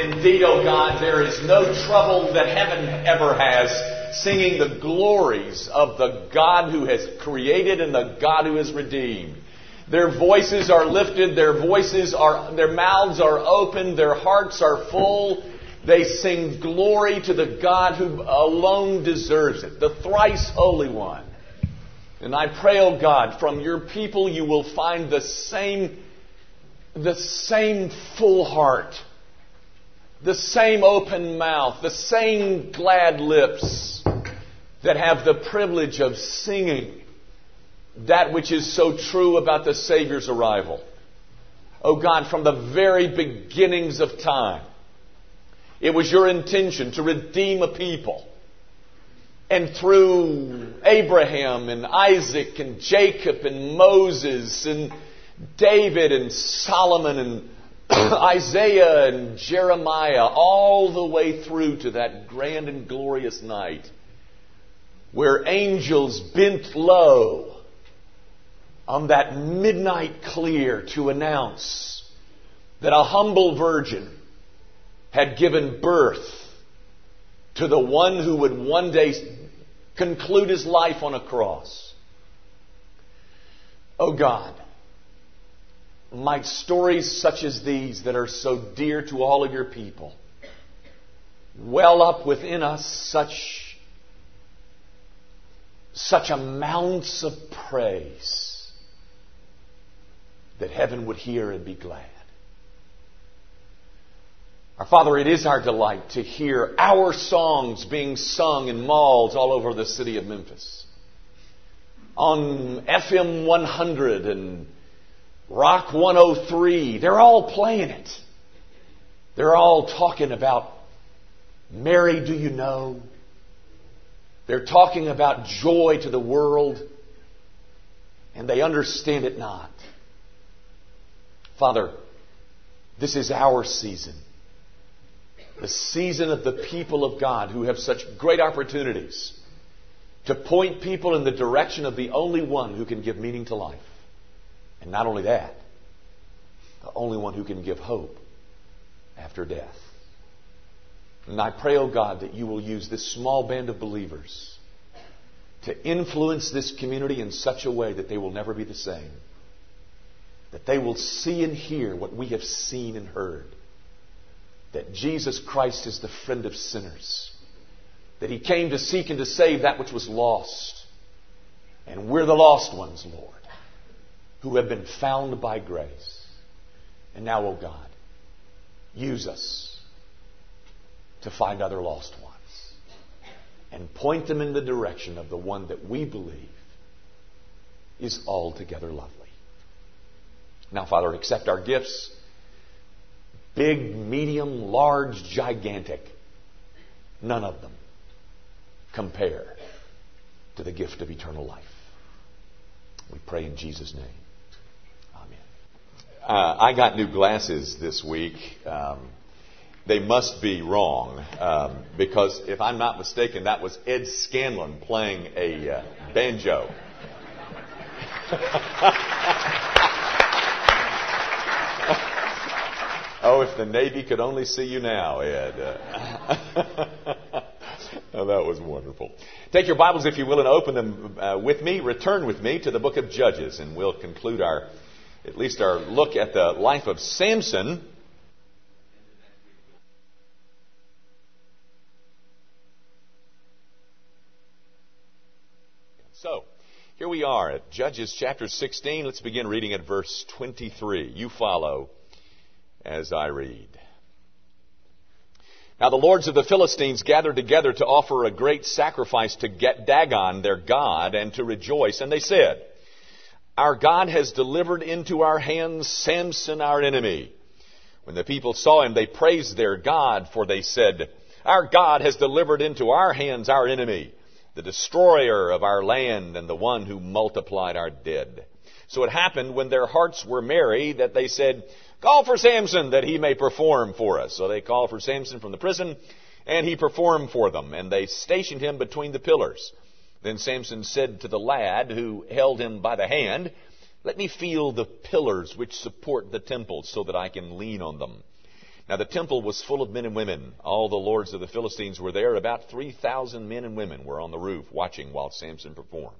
Indeed, O God, there is no trouble that heaven ever has singing the glories of the God who has created and the God who has redeemed. Their voices are lifted, their voices are, their mouths are open, their hearts are full. They sing glory to the God who alone deserves it, the thrice holy one. And I pray, O oh God, from your people you will find the same, the same full heart the same open mouth, the same glad lips that have the privilege of singing that which is so true about the Savior's arrival. Oh God, from the very beginnings of time, it was your intention to redeem a people. And through Abraham and Isaac and Jacob and Moses and David and Solomon and Isaiah and Jeremiah, all the way through to that grand and glorious night where angels bent low on that midnight clear to announce that a humble virgin had given birth to the one who would one day conclude his life on a cross. Oh God, might stories such as these that are so dear to all of your people well up within us such such amounts of praise that heaven would hear and be glad. Our Father, it is our delight to hear our songs being sung in malls all over the city of Memphis. On FM 100 and Rock 103, they're all playing it. They're all talking about Mary, do you know? They're talking about joy to the world, and they understand it not. Father, this is our season. The season of the people of God who have such great opportunities to point people in the direction of the only one who can give meaning to life. And not only that, the only one who can give hope after death. And I pray, O oh God, that you will use this small band of believers to influence this community in such a way that they will never be the same. That they will see and hear what we have seen and heard. That Jesus Christ is the friend of sinners. That he came to seek and to save that which was lost. And we're the lost ones, Lord who have been found by grace. And now, O oh God, use us to find other lost ones and point them in the direction of the one that we believe is altogether lovely. Now, Father, accept our gifts big, medium, large, gigantic. None of them compare to the gift of eternal life. We pray in Jesus' name. Uh, I got new glasses this week. Um, they must be wrong um, because, if I'm not mistaken, that was Ed Scanlon playing a uh, banjo. oh, if the Navy could only see you now, Ed. oh, that was wonderful. Take your Bibles, if you will, and open them uh, with me. Return with me to the book of Judges, and we'll conclude our at least our look at the life of Samson. So, here we are at Judges chapter 16. Let's begin reading at verse 23. You follow as I read. Now the lords of the Philistines gathered together to offer a great sacrifice to get Dagon, their god, and to rejoice. And they said, our God has delivered into our hands Samson, our enemy. When the people saw him, they praised their God, for they said, Our God has delivered into our hands our enemy, the destroyer of our land and the one who multiplied our dead. So it happened when their hearts were merry that they said, Call for Samson that he may perform for us. So they called for Samson from the prison, and he performed for them, and they stationed him between the pillars. Then Samson said to the lad who held him by the hand, Let me feel the pillars which support the temple so that I can lean on them. Now the temple was full of men and women. All the lords of the Philistines were there. About 3,000 men and women were on the roof watching while Samson performed.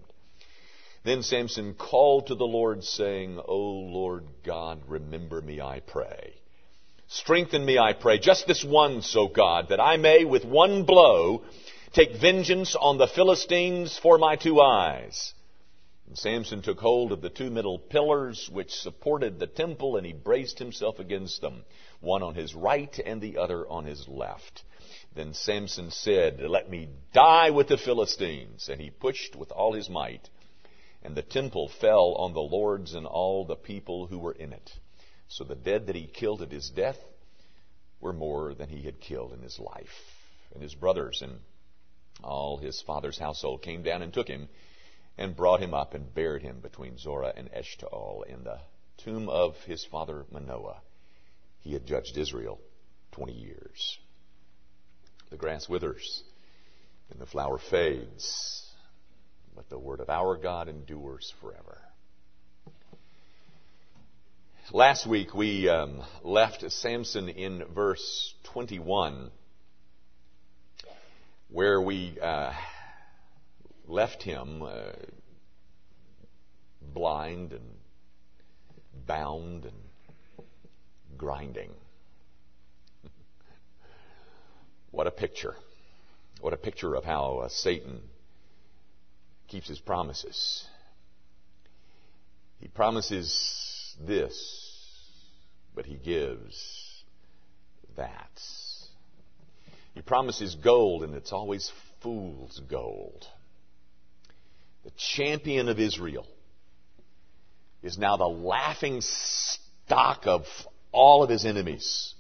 Then Samson called to the Lord, saying, O Lord God, remember me, I pray. Strengthen me, I pray, just this once, O God, that I may with one blow take vengeance on the Philistines for my two eyes. And Samson took hold of the two middle pillars which supported the temple, and he braced himself against them, one on his right and the other on his left. Then Samson said, Let me die with the Philistines. And he pushed with all his might and the temple fell on the lords and all the people who were in it. So the dead that he killed at his death were more than he had killed in his life. And his brothers and all his father's household came down and took him and brought him up and buried him between Zorah and Eshtaol in the tomb of his father Manoah. He had judged Israel 20 years. The grass withers and the flower fades but the word of our God endures forever. Last week we um, left Samson in verse 21, where we uh, left him uh, blind and bound and grinding. what a picture. What a picture of how uh, Satan keeps his promises. He promises this, but he gives that. He promises gold, and it's always fool's gold. The champion of Israel is now the laughing stock of all of his enemies.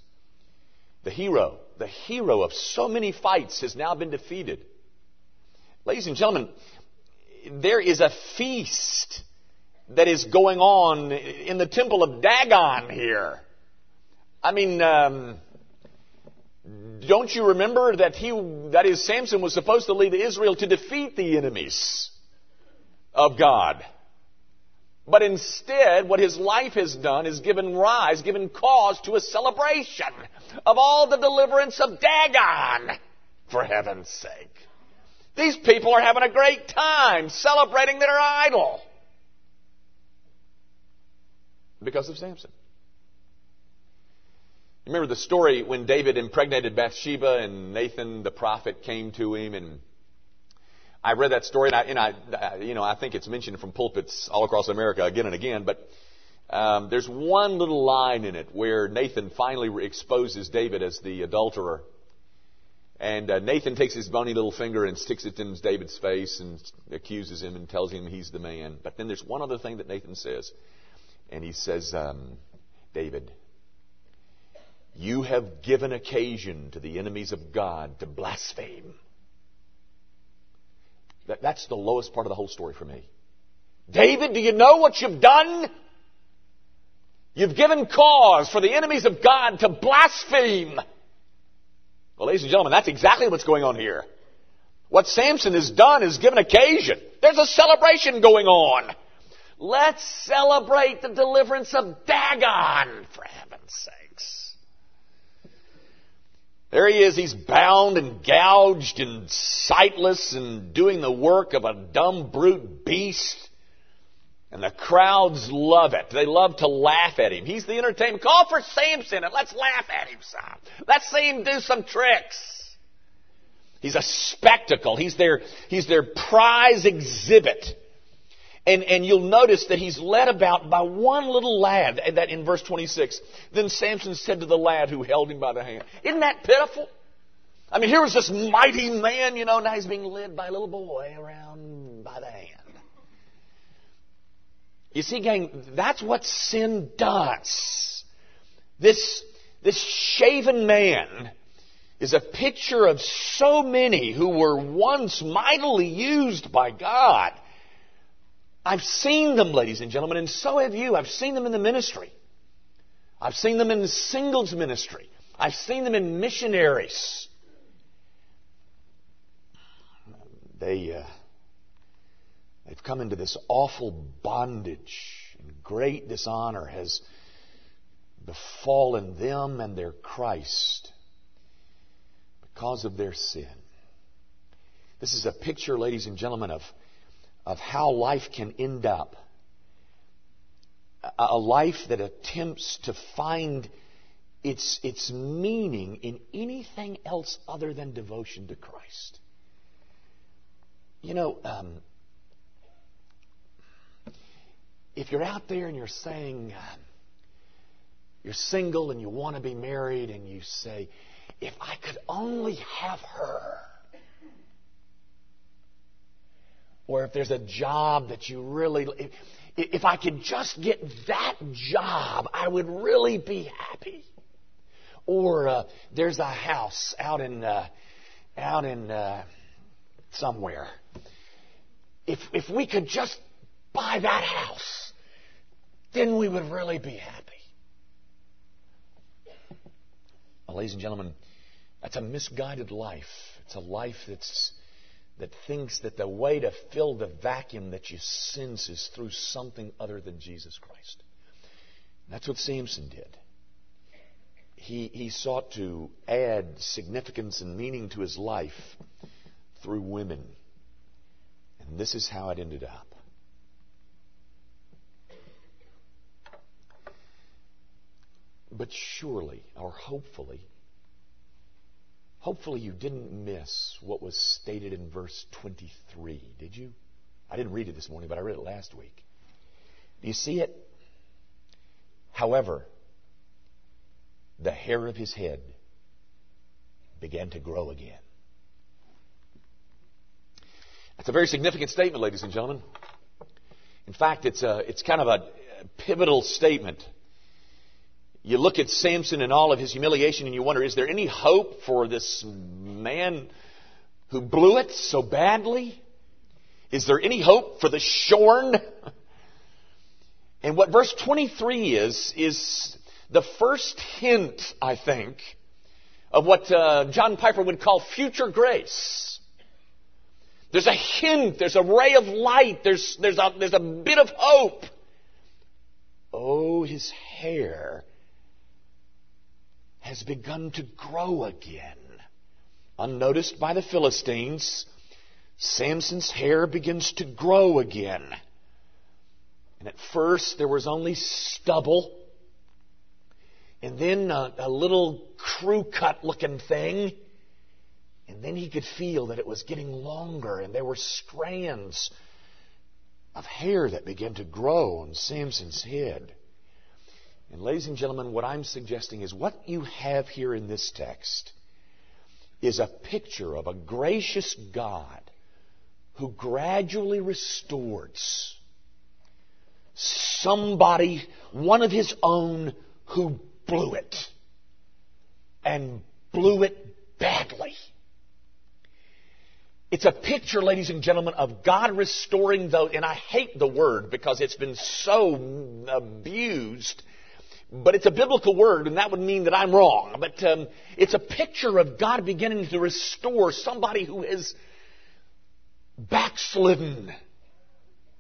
The hero, the hero of so many fights has now been defeated. Ladies and gentlemen, there is a feast that is going on in the temple of Dagon here. I mean, um, don't you remember that he, that is, Samson was supposed to lead Israel to defeat the enemies of God. But instead, what his life has done is given rise, given cause to a celebration of all the deliverance of Dagon, for heaven's sake. These people are having a great time celebrating their idol because of Samson. Remember the story when David impregnated Bathsheba and Nathan the prophet came to him and I read that story and I, and I you know, I think it's mentioned from pulpits all across America again and again, but um, there's one little line in it where Nathan finally exposes David as the adulterer. And uh, Nathan takes his bony little finger and sticks it in David's face and accuses him and tells him he's the man. But then there's one other thing that Nathan says. And he says, um, David, you have given occasion to the enemies of God to blaspheme. That, that's the lowest part of the whole story for me. David, do you know what you've done? You've given cause for the enemies of God to blaspheme. Well, ladies and gentlemen, that's exactly what's going on here. What Samson has done is given occasion. There's a celebration going on. Let's celebrate the deliverance of Dagon, for heaven's sakes. There he is. He's bound and gouged and sightless and doing the work of a dumb brute beast. And the crowds love it. They love to laugh at him. He's the entertainment. Call for Samson and let's laugh at him some. Let's see him do some tricks. He's a spectacle. He's their, he's their prize exhibit. And, and you'll notice that he's led about by one little lad, that in verse 26. Then Samson said to the lad who held him by the hand, Isn't that pitiful? I mean, here was this mighty man, you know, now he's being led by a little boy around by the hand. You see, gang, that's what sin does. This, this shaven man is a picture of so many who were once mightily used by God. I've seen them, ladies and gentlemen, and so have you. I've seen them in the ministry. I've seen them in the singles ministry. I've seen them in missionaries. They, uh, They've come into this awful bondage, and great dishonor has befallen them and their Christ because of their sin. This is a picture, ladies and gentlemen, of, of how life can end up. A, life that attempts to find its, its meaning in anything else other than devotion to Christ. You know, um, if you're out there and you're saying, uh, you're single and you want to be married and you say, if I could only have her. Or if there's a job that you really, if, if I could just get that job, I would really be happy. Or uh, there's a house out in, uh, out in uh, somewhere. If, if we could just buy that house, then we would really be happy. Well, ladies and gentlemen, that's a misguided life. It's a life that's, that thinks that the way to fill the vacuum that you sense is through something other than Jesus Christ. That's what Samson did. He, he sought to add significance and meaning to his life through women. And this is how it ended up. But surely, or hopefully, hopefully you didn't miss what was stated in verse 23, did you? I didn't read it this morning, but I read it last week. Do you see it? However, the hair of his head began to grow again. That's a very significant statement, ladies and gentlemen. In fact, it's, a, it's kind of a pivotal statement you look at Samson and all of his humiliation and you wonder, is there any hope for this man who blew it so badly? Is there any hope for the shorn? And what verse 23 is, is the first hint, I think, of what uh, John Piper would call future grace. There's a hint, there's a ray of light, there's, there's, a, there's a bit of hope. Oh, his hair has begun to grow again. Unnoticed by the Philistines, Samson's hair begins to grow again. And at first there was only stubble, and then a, a little crew cut looking thing. And then he could feel that it was getting longer, and there were strands of hair that began to grow on Samson's head. And ladies and gentlemen, what I'm suggesting is what you have here in this text is a picture of a gracious God who gradually restores somebody, one of his own, who blew it. And blew it badly. It's a picture, ladies and gentlemen, of God restoring those, and I hate the word because it's been so abused but it's a biblical word, and that would mean that I'm wrong. But um, it's a picture of God beginning to restore somebody who is backslidden.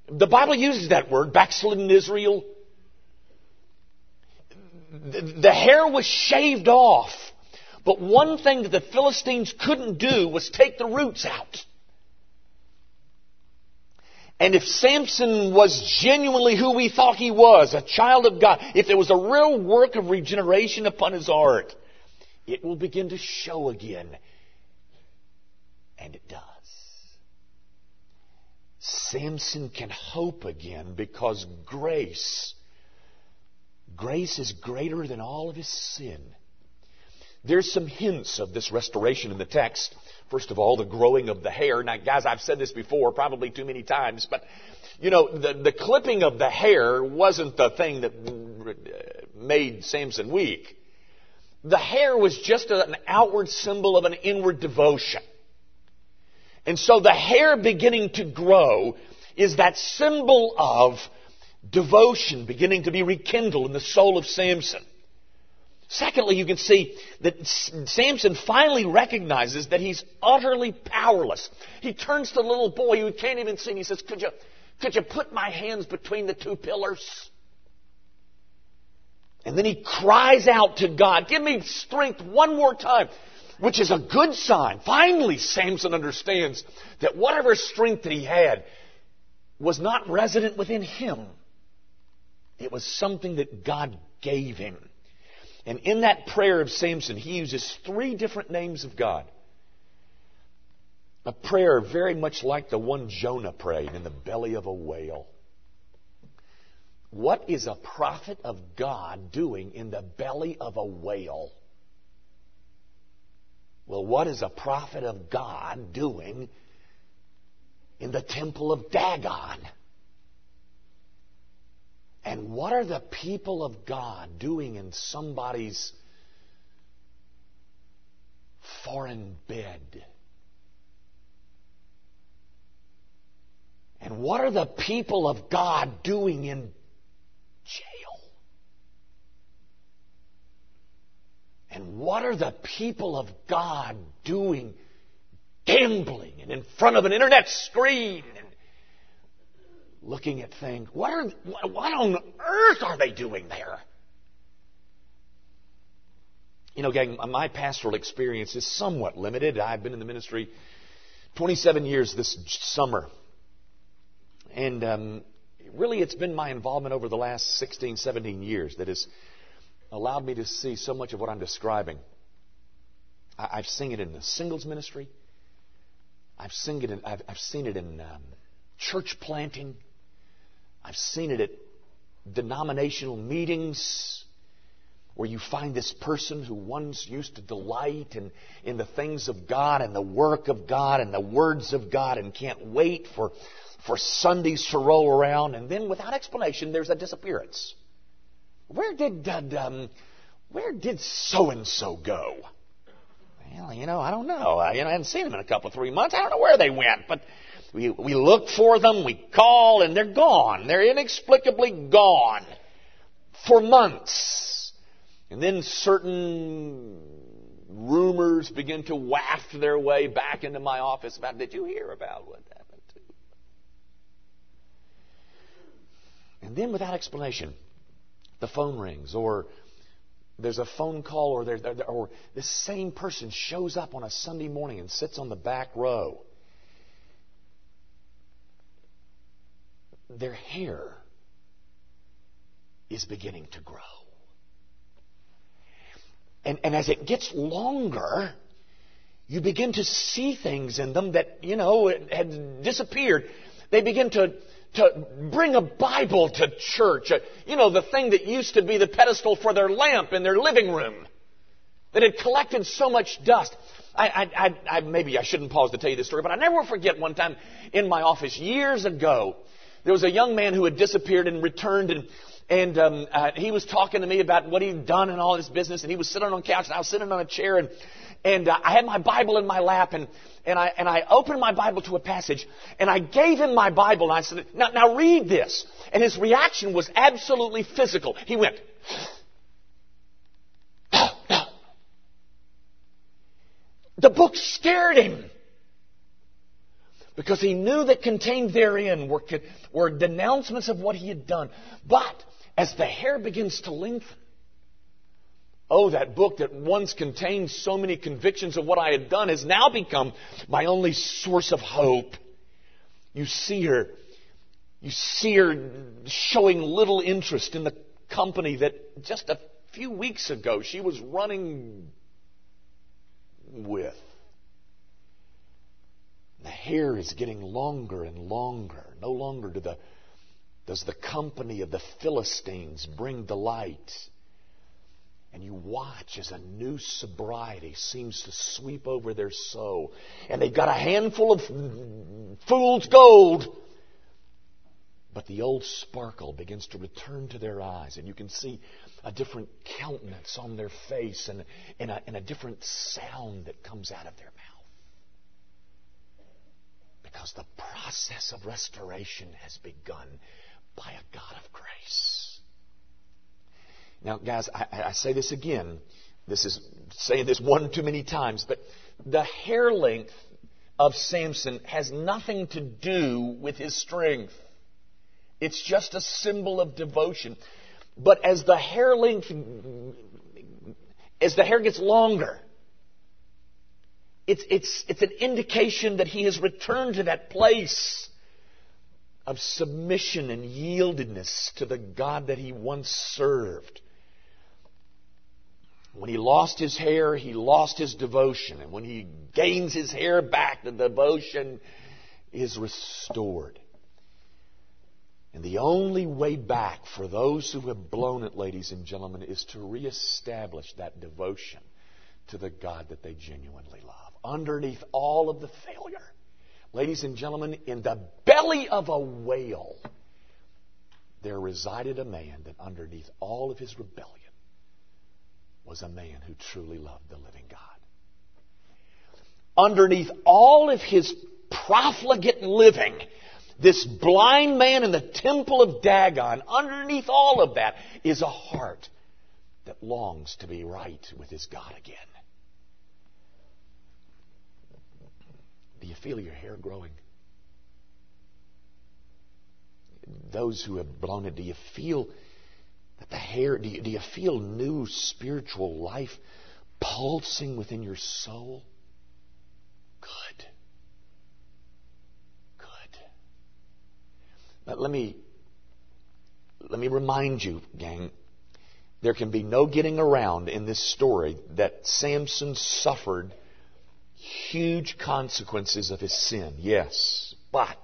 The Bible uses that word, backslidden Israel. The hair was shaved off. But one thing that the Philistines couldn't do was take the roots out. And if Samson was genuinely who we thought he was, a child of God, if there was a real work of regeneration upon his heart, it will begin to show again. And it does. Samson can hope again because grace, grace is greater than all of his sin. There's some hints of this restoration in the text. First of all, the growing of the hair. Now, guys, I've said this before, probably too many times, but you know, the, the clipping of the hair wasn't the thing that made Samson weak. The hair was just an outward symbol of an inward devotion. And so the hair beginning to grow is that symbol of devotion beginning to be rekindled in the soul of Samson. Secondly, you can see that Samson finally recognizes that he's utterly powerless. He turns to the little boy who can't even see and he says, could you, could you put my hands between the two pillars? And then he cries out to God, give me strength one more time, which is a good sign. Finally, Samson understands that whatever strength that he had was not resident within him. It was something that God gave him. And in that prayer of Samson, he uses three different names of God. A prayer very much like the one Jonah prayed in the belly of a whale. What is a prophet of God doing in the belly of a whale? Well, what is a prophet of God doing in the temple of Dagon? And what are the people of God doing in somebody's foreign bed? And what are the people of God doing in jail? And what are the people of God doing gambling and in front of an internet screen looking at things? What are what on earth are they doing there? You know, gang, my pastoral experience is somewhat limited. I've been in the ministry 27 years this summer. And um, really, it's been my involvement over the last 16, 17 years that has allowed me to see so much of what I'm describing. I, have seen it in the singles ministry. I've seen it in, I've, I've seen it in um, church planting. I've seen it at denominational meetings where you find this person who once used to delight in, in the things of God and the work of God and the words of God and can't wait for for Sundays to roll around, and then without explanation, there's a disappearance. Where did um, where did so and so go? Well, you know, I don't know. I, you know, I haven't seen them in a couple, three months. I don't know where they went, but we we look for them, we call, and they're gone. They're inexplicably gone for months, and then certain rumors begin to waft their way back into my office about. Did you hear about what that? And then, without explanation, the phone rings, or there's a phone call, or, there, or this same person shows up on a Sunday morning and sits on the back row. Their hair is beginning to grow. And, and as it gets longer, you begin to see things in them that, you know, had disappeared. They begin to to bring a Bible to church. Uh, you know, the thing that used to be the pedestal for their lamp in their living room that had collected so much dust. I, I, I, I, maybe I shouldn't pause to tell you this story, but I never forget one time in my office years ago, there was a young man who had disappeared and returned and and um, uh, he was talking to me about what he'd done and all his business, and he was sitting on a couch, and I was sitting on a chair, and and uh, I had my Bible in my lap, and and I and I opened my Bible to a passage, and I gave him my Bible, and I said, "Now, now read this." And his reaction was absolutely physical. He went. The book scared him because he knew that contained therein were, were denouncements of what he had done. But as the hair begins to lengthen, Oh, that book that once contained so many convictions of what I had done has now become my only source of hope. You see her, you see her showing little interest in the company that just a few weeks ago she was running with. The hair is getting longer and longer. No longer do the, does the company of the Philistines bring delight and you watch as a new sobriety seems to sweep over their soul. And they've got a handful of fool's gold. But the old sparkle begins to return to their eyes, and you can see a different countenance on their face and, and, a, and a different sound that comes out of their mouth. Because the process of restoration has begun by a God of grace. Now, guys, I, I say this again. This is saying this one too many times, but the hair length of Samson has nothing to do with his strength. It's just a symbol of devotion. But as the hair length, as the hair gets longer, it's, it's, it's an indication that he has returned to that place of submission and yieldedness to the God that he once served. When he lost his hair, he lost his devotion. And when he gains his hair back, the devotion is restored. And the only way back for those who have blown it, ladies and gentlemen, is to reestablish that devotion to the God that they genuinely love. Underneath all of the failure, ladies and gentlemen, in the belly of a whale, there resided a man that underneath all of his rebellion was a man who truly loved the living God. Underneath all of his profligate living, this blind man in the temple of Dagon, underneath all of that is a heart that longs to be right with his God again. Do you feel your hair growing? Those who have blown it, do you feel that the hair, do you, do you feel new spiritual life pulsing within your soul? Good. Good. But let me let me remind you, gang, there can be no getting around in this story that Samson suffered huge consequences of his sin. Yes, but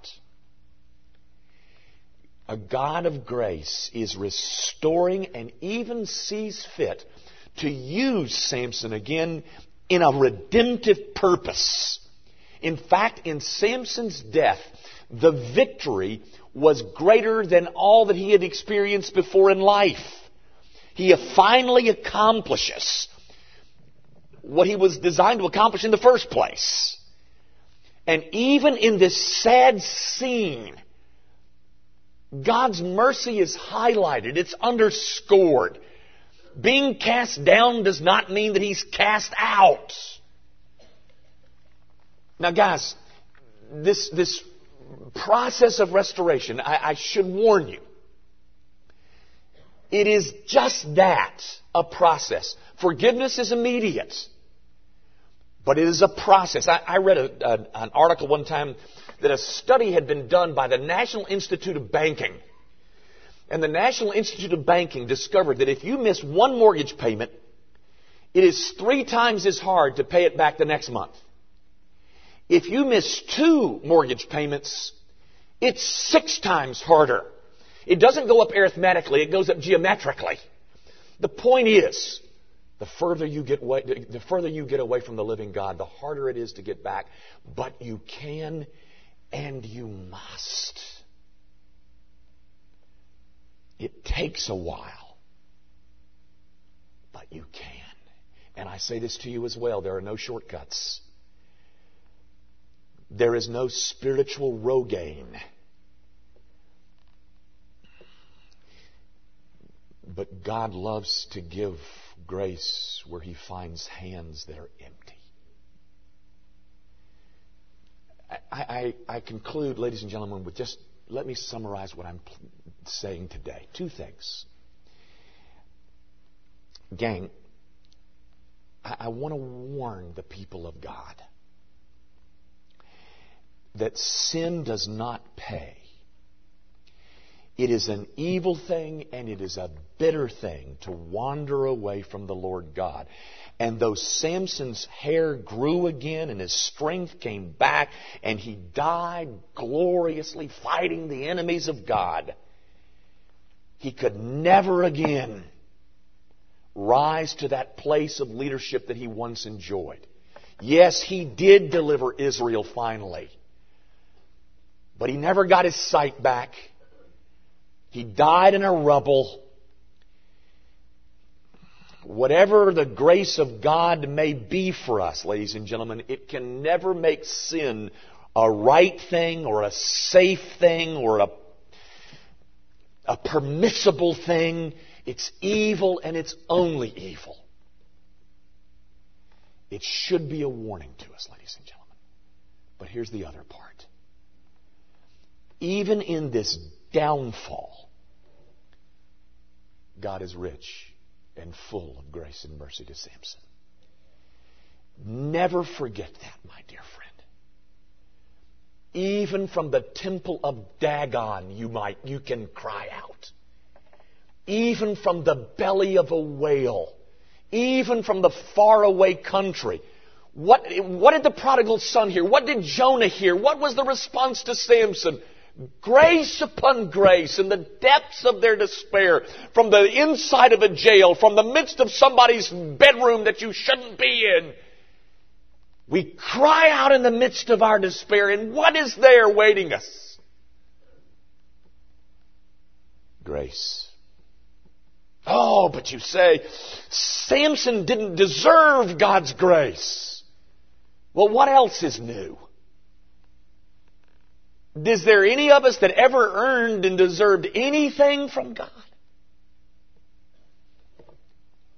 a God of grace is restoring and even sees fit to use Samson again in a redemptive purpose. In fact, in Samson's death, the victory was greater than all that he had experienced before in life. He finally accomplishes what he was designed to accomplish in the first place. And even in this sad scene, God's mercy is highlighted. It's underscored. Being cast down does not mean that he's cast out. Now guys, this, this process of restoration, I, I should warn you, it is just that, a process. Forgiveness is immediate. But it is a process. I, I read a, a, an article one time that a study had been done by the National Institute of Banking. And the National Institute of Banking discovered that if you miss one mortgage payment, it is three times as hard to pay it back the next month. If you miss two mortgage payments, it's six times harder. It doesn't go up arithmetically, it goes up geometrically. The point is, the further you get away, the further you get away from the living God, the harder it is to get back. But you can and you must. It takes a while, but you can. And I say this to you as well there are no shortcuts. There is no spiritual Rogaine. But God loves to give grace where He finds hands that are empty. I, I, I, conclude, ladies and gentlemen, with just let me summarize what I'm saying today. Two things. Gang, I, I want to warn the people of God that sin does not pay. It is an evil thing and it is a bitter thing to wander away from the Lord God. And though Samson's hair grew again and his strength came back and he died gloriously fighting the enemies of God, he could never again rise to that place of leadership that he once enjoyed. Yes, he did deliver Israel finally. But he never got his sight back. He died in a rubble. Whatever the grace of God may be for us, ladies and gentlemen, it can never make sin a right thing or a safe thing or a, a permissible thing. It's evil and it's only evil. It should be a warning to us, ladies and gentlemen. But here's the other part even in this downfall, God is rich and full of grace and mercy to Samson. Never forget that, my dear friend. Even from the temple of Dagon, you might, you can cry out. Even from the belly of a whale, even from the faraway country. What, what did the prodigal son hear? What did Jonah hear? What was the response to Samson? Grace upon grace in the depths of their despair, from the inside of a jail, from the midst of somebody's bedroom that you shouldn't be in. We cry out in the midst of our despair, and what is there waiting us? Grace. Oh, but you say, Samson didn't deserve God's grace. Well, what else is new? Is there any of us that ever earned and deserved anything from God?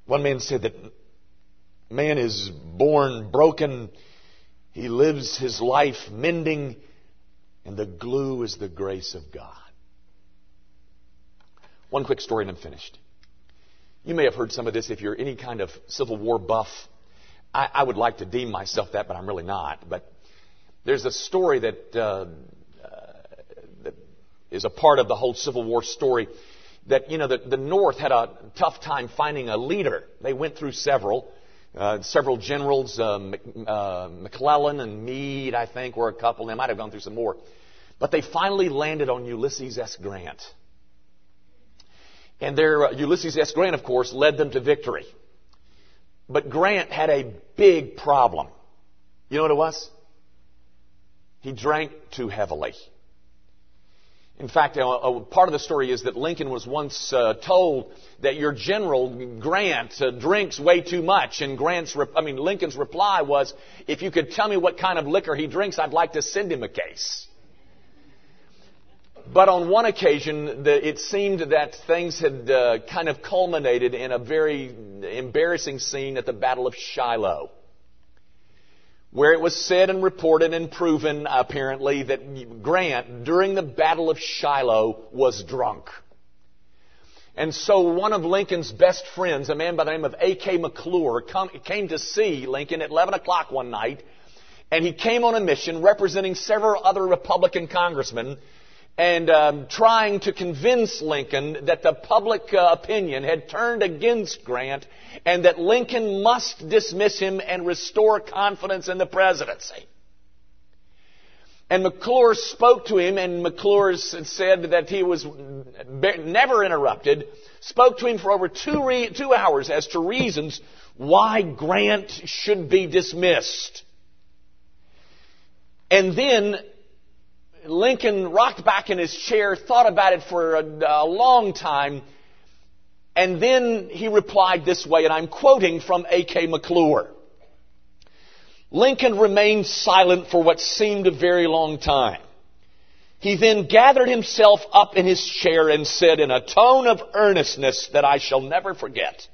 One man said that man is born broken, he lives his life mending, and the glue is the grace of God. One quick story and I'm finished. You may have heard some of this if you're any kind of Civil War buff. I, I would like to deem myself that, but I'm really not. But there's a story that, uh, is a part of the whole Civil War story that, you know, the, the North had a tough time finding a leader. They went through several. Uh, several generals, uh, uh, McClellan and Meade, I think, were a couple. They might have gone through some more. But they finally landed on Ulysses S. Grant. And their uh, Ulysses S. Grant, of course, led them to victory. But Grant had a big problem. You know what it was? He drank too heavily. In fact, a, a part of the story is that Lincoln was once uh, told that your general Grant uh, drinks way too much, and Grant's, re- I mean Lincoln's reply was, "If you could tell me what kind of liquor he drinks, I'd like to send him a case." But on one occasion, the, it seemed that things had uh, kind of culminated in a very embarrassing scene at the Battle of Shiloh where it was said and reported and proven, apparently, that Grant, during the Battle of Shiloh, was drunk. And so one of Lincoln's best friends, a man by the name of A.K. McClure, come, came to see Lincoln at 11 o'clock one night, and he came on a mission representing several other Republican congressmen and um, trying to convince Lincoln that the public uh, opinion had turned against Grant and that Lincoln must dismiss him and restore confidence in the presidency. And McClure spoke to him, and McClure said that he was never interrupted, spoke to him for over two, re- two hours as to reasons why Grant should be dismissed. And then Lincoln rocked back in his chair, thought about it for a, a long time, and then he replied this way, and I'm quoting from A.K. McClure. Lincoln remained silent for what seemed a very long time. He then gathered himself up in his chair and said in a tone of earnestness that I shall never forget,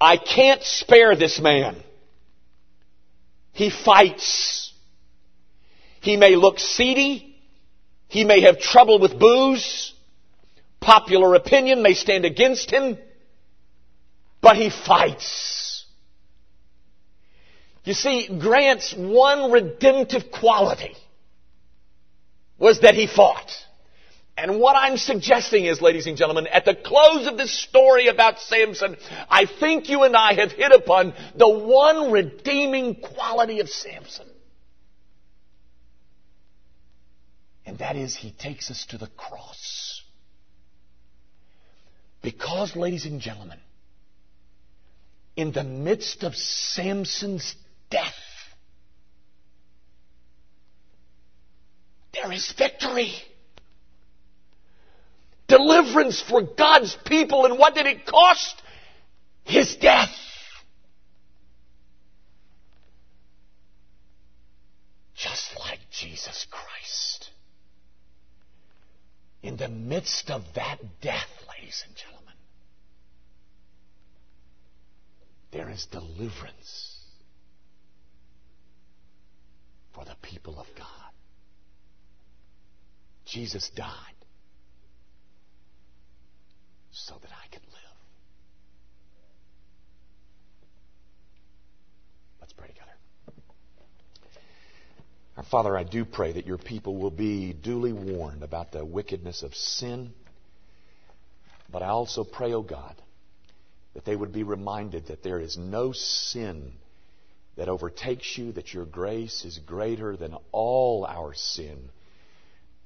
I can't spare this man. He fights. He may look seedy. He may have trouble with booze. Popular opinion may stand against him. But he fights. You see, Grant's one redemptive quality was that he fought. And what I'm suggesting is, ladies and gentlemen, at the close of this story about Samson, I think you and I have hit upon the one redeeming quality of Samson. And that is, He takes us to the cross. Because, ladies and gentlemen, in the midst of Samson's death, there is victory. Deliverance for God's people. And what did it cost? His death. Just like Jesus Christ in the midst of that death, ladies and gentlemen, there is deliverance for the people of God. Jesus died so Father, I do pray that your people will be duly warned about the wickedness of sin. But I also pray, O oh God, that they would be reminded that there is no sin that overtakes you, that your grace is greater than all our sin,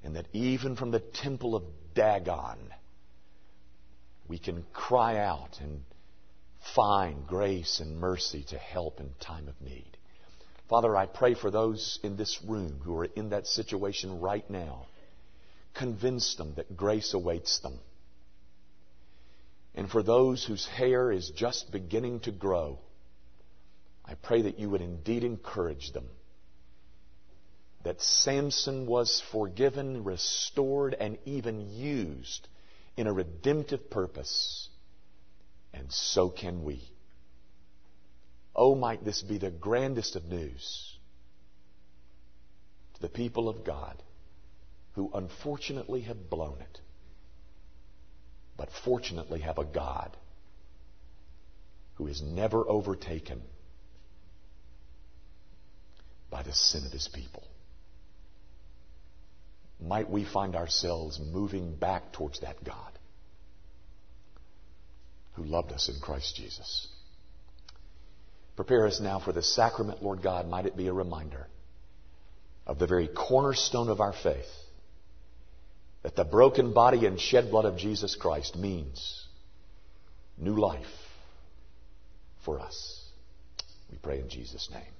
and that even from the temple of Dagon, we can cry out and find grace and mercy to help in time of need. Father, I pray for those in this room who are in that situation right now. Convince them that grace awaits them. And for those whose hair is just beginning to grow, I pray that you would indeed encourage them. That Samson was forgiven, restored, and even used in a redemptive purpose. And so can we. Oh, might this be the grandest of news to the people of God who unfortunately have blown it, but fortunately have a God who is never overtaken by the sin of his people. Might we find ourselves moving back towards that God who loved us in Christ Jesus. Prepare us now for the sacrament, Lord God. Might it be a reminder of the very cornerstone of our faith that the broken body and shed blood of Jesus Christ means new life for us. We pray in Jesus' name.